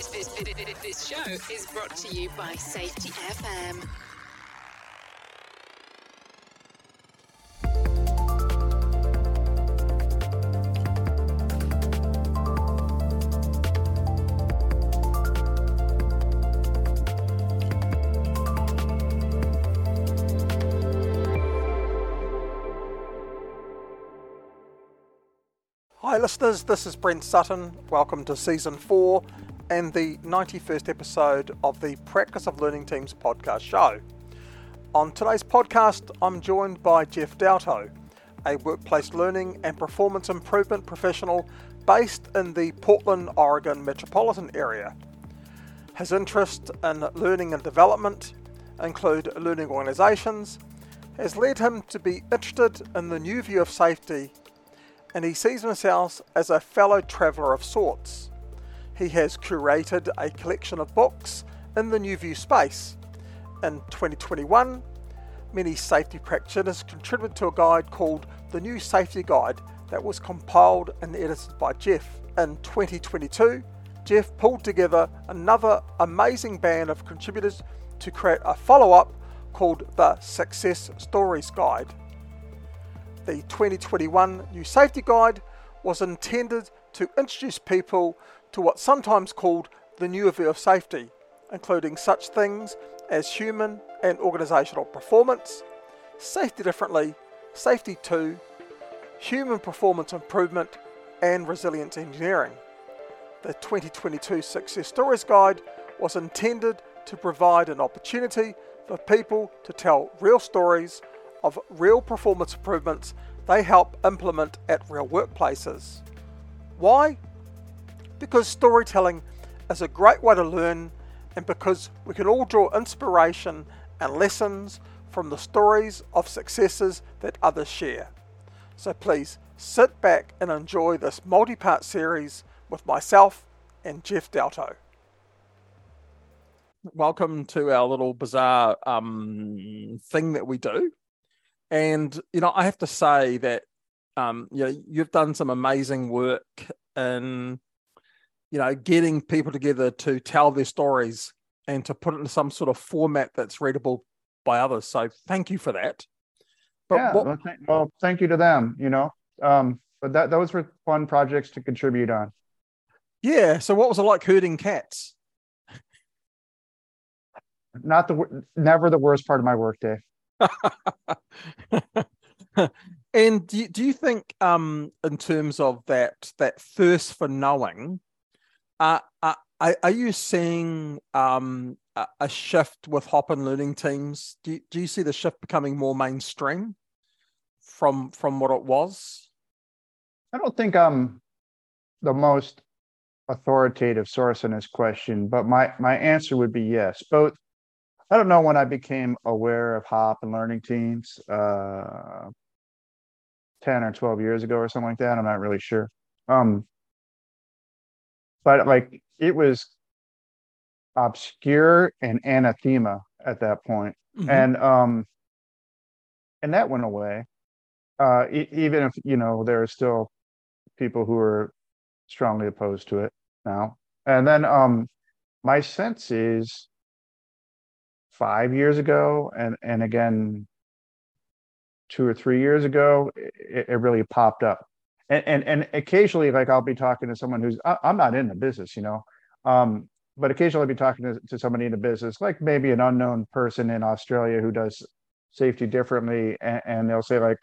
This, this, this, show is brought to you by Safety FM. Hi, listeners. This is Brent Sutton. Welcome to season four and the 91st episode of the Practice of Learning Teams podcast show. On today's podcast, I'm joined by Jeff Dalto, a workplace learning and performance improvement professional based in the Portland, Oregon metropolitan area. His interests in learning and development include learning organisations, has led him to be interested in the new view of safety, and he sees himself as a fellow traveller of sorts. He has curated a collection of books in the New View space. In 2021, many safety practitioners contributed to a guide called the New Safety Guide that was compiled and edited by Jeff. In 2022, Jeff pulled together another amazing band of contributors to create a follow up called the Success Stories Guide. The 2021 New Safety Guide was intended to introduce people to what's sometimes called the new view of safety, including such things as human and organisational performance, safety differently, safety 2, human performance improvement, and resilience engineering. The 2022 Success Stories Guide was intended to provide an opportunity for people to tell real stories of real performance improvements they help implement at real workplaces. Why? Because storytelling is a great way to learn and because we can all draw inspiration and lessons from the stories of successes that others share. So please sit back and enjoy this multi part series with myself and Jeff Dalto. Welcome to our little bizarre um, thing that we do. And, you know, I have to say that, um, you know, you've done some amazing work in you know, getting people together to tell their stories and to put it in some sort of format that's readable by others. So thank you for that. But yeah, what, well, th- well, thank you to them, you know. Um, but that those were fun projects to contribute on. Yeah. So what was it like herding cats? Not the never the worst part of my workday. and do you, do you think um in terms of that that thirst for knowing uh, uh, are you seeing um, a shift with hop and learning teams? Do you, do you see the shift becoming more mainstream from from what it was? I don't think I'm the most authoritative source in this question, but my my answer would be yes. Both. I don't know when I became aware of hop and learning teams, uh, ten or twelve years ago or something like that. I'm not really sure. Um, but like it was obscure and anathema at that point. Mm-hmm. and um and that went away uh e- even if you know there are still people who are strongly opposed to it now and then um my sense is five years ago and and again two or three years ago it, it really popped up and and, and occasionally like i'll be talking to someone who's I, am not in the business you know? Um, but occasionally I'll be talking to, to somebody in the business like maybe an unknown person in australia who does safety differently and, and they'll say like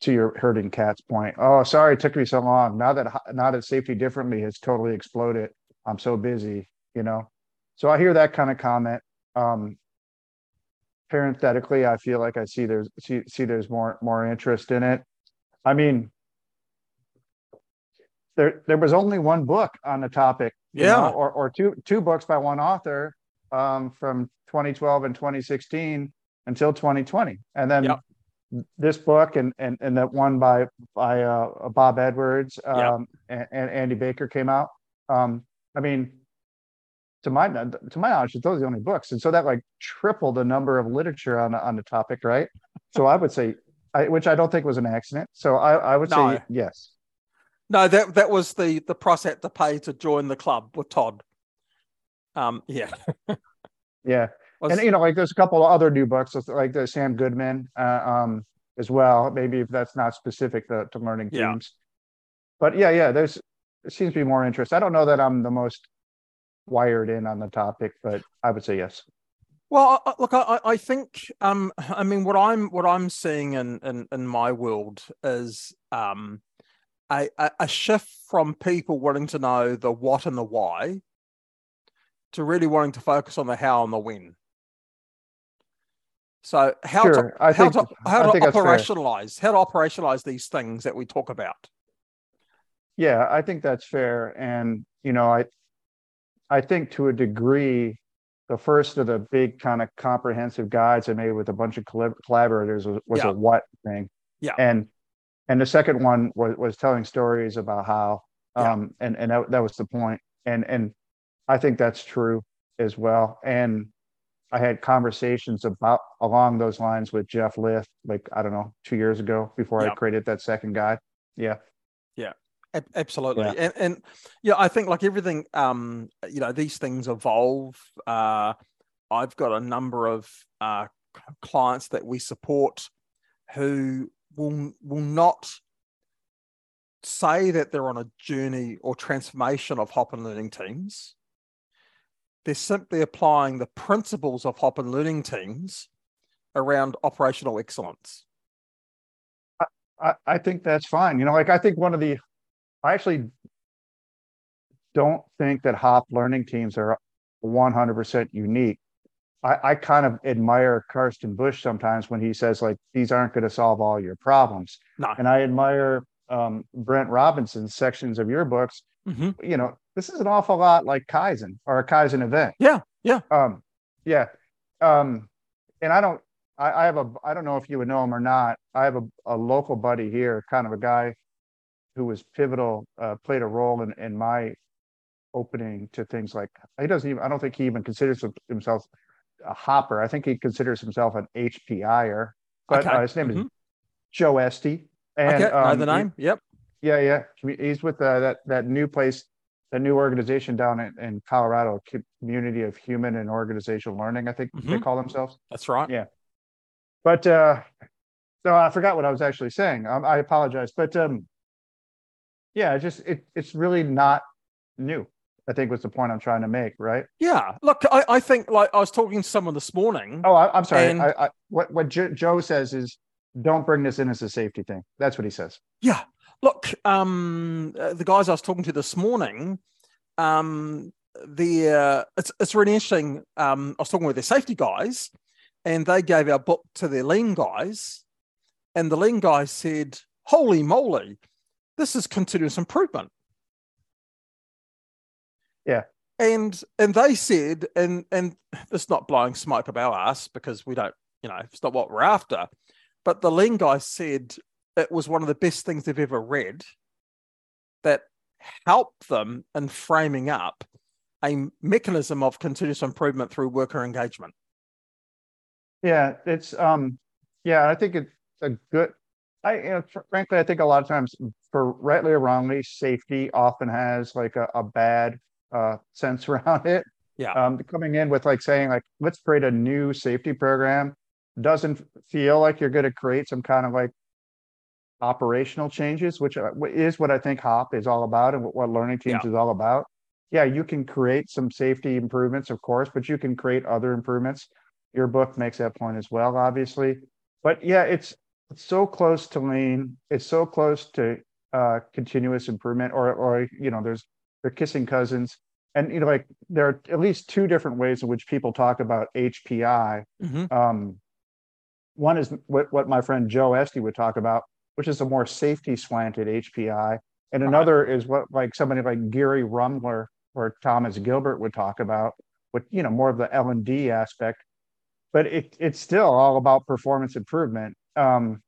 to your herding cats point oh sorry it took me so long. Now that now that safety differently has totally exploded i'm so busy you know? So i hear that kind of comment. Um parenthetically i feel like i see there's see, see there's more more interest in it. I mean there there was only one book on the topic yeah know, or, or two two books by one author um, from 2012 and 2016 until 2020 and then yep. this book and, and and that one by by uh, bob edwards um, yep. and, and, andy baker came out um, i mean to my to my knowledge those are the only books and so that like tripled the number of literature on on the topic right so i would say I, which i don't think was an accident so i i would no. say yes No, that that was the the price I had to pay to join the club with Todd. Um, yeah, Yeah, Was- and you know, like there's a couple of other new books, like the Sam Goodman, uh, um, as well. Maybe if that's not specific to, to learning Yeah. teams, but yeah, yeah, there's there seems to be more interest. I don't know that I'm the most wired in on the topic, but I would say yes. Well, look, I, I- I think, um, I mean, what I'm what I'm seeing in in, in my world is um, a, a a shift from people wanting to know the what and the why to really wanting to focus on the how and the when. So how Sure, to I how think- to how to operationalize how to operationalize these things that we talk about. Yeah, I think that's fair, and you know, I I think to a degree, the first of the big kind of comprehensive guides I made with a bunch of collaborators was, was Yeah. a what thing. Yeah. And and the second one was was telling stories about how Yeah. um and and that, that was the point. And and I think that's true as well. And I had conversations about along those lines with Jeff Lith, like I don't know, two years ago before Yeah. I created that second guide. Yeah. yeah Absolutely, Yeah. and and yeah, I think like everything, um, you know, these things evolve. Uh, I've got a number of uh, clients that we support who will will not say that they're on a journey or transformation of hop and learning teams. They're simply applying the principles of hop and learning teams around operational excellence. I, I think that's fine. You know, like I think one of the, I actually don't think that hop learning teams are 100% unique. I, I kind of admire Carsten Busch sometimes when he says like these aren't going to solve all your problems, No, and I admire um, Brent Robinson's sections of your books. Mhm. You know, this is an awful lot like Kaizen or a Kaizen event. yeah, yeah, Um, yeah. Um, and I don't, I, I have a, I don't know if you would know him or not. I have a, a local buddy here, kind of a guy who was pivotal, uh, played a role in, in my opening to things like, he doesn't even, I don't think he even considers himself a hopper. I think he considers himself an HPIer, but Okay. uh, his name is Mhm. Joe Estey. And, okay, um, the he- name. Yep. yeah, yeah. He's with uh, that that new place, the new organization down in, in Colorado, Community of Human and Organizational Learning. I think they Mhm. call themselves. That's right. Yeah. But uh, no, I forgot what I was actually saying. Um, I apologize. But um, yeah, just it it's really not new. I think was the point I'm trying to make, right? Yeah. Look, I, I think like I was talking to someone this morning. Oh, I, I'm sorry. And- I, I, what what jo- Joe says is, don't bring this in as a safety thing. That's what he says. Yeah. Look, um, uh, the guys I was talking to this morning, um, the uh, it's it's really interesting. Um, I was talking with their safety guys, and they gave our book to their lean guys, and the lean guys said, "Holy moly, this is continuous improvement." Yeah. And and they said, and and it's not blowing smoke about us because we don't, you know, it's not what we're after. But the lean guy said it was one of the best things they've ever read that helped them in framing up a mechanism of continuous improvement through worker engagement. Yeah, it's um, yeah, I think it's a good. I you know, frankly, I think a lot of times, for rightly or wrongly, safety often has like a, a bad uh sense around it. Yeah. Um, coming in with like saying like let's create a new safety program doesn't feel like you're going to create some kind of like operational changes, which uh, is what I think HOP is all about and what, what learning teams is all about. Yeah, you can create some safety improvements, of course, but you can create other improvements your book makes that point as well, obviously. But yeah, it's it's so close to lean. It's so close to uh, continuous improvement, or or you know, there's they're kissing cousins, and you know, like there are at least two different ways in which people talk about HPI. Mhm. Um, one is what what my friend Joe Estey would talk about, which is a more safety slanted HPI, and Right. another is what like somebody like Geary Rummler or Thomas Gilbert would talk about, with you know more of the L and D aspect but it it's still all about performance improvement. Um,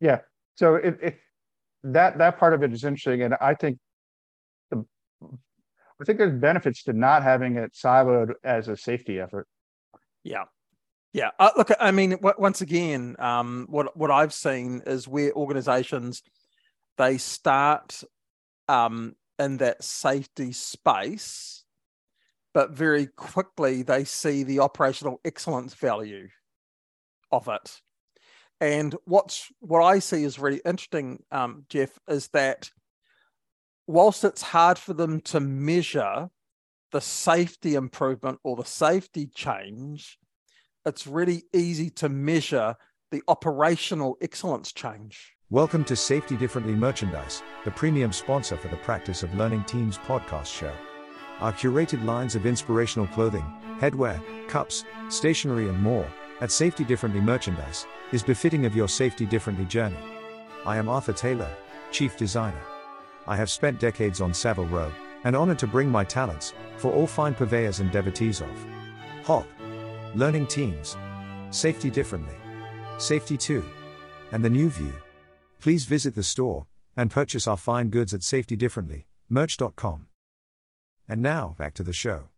yeah, so it, it that that part of it is interesting, and I think I think there's benefits to not having it siloed as a safety effort. Yeah. Yeah. Uh, look, I mean, w- once again, um, what what I've seen is where organizations they start um, in that safety space, but very quickly they see the operational excellence value of it. And what's what I see is really interesting, um, Jeff, is that whilst it's hard for them to measure the safety improvement or the safety change, it's really easy to measure the operational excellence change. Welcome to Safety Differently Merchandise, the premium sponsor for the Practice of Learning Teams podcast show. Our curated lines of inspirational clothing, headwear, cups, stationery, and more at Safety Differently Merchandise is befitting of your Safety Differently journey. I am Arthur Taylor, Chief Designer. I have spent decades on Savile Row and honored to bring my talents for all fine purveyors and devotees of HOP, Learning Teams, Safety Differently, Safety 2, and the New View. Please visit the store and purchase our fine goods at safetydifferently, merch.com. And now, back to the show.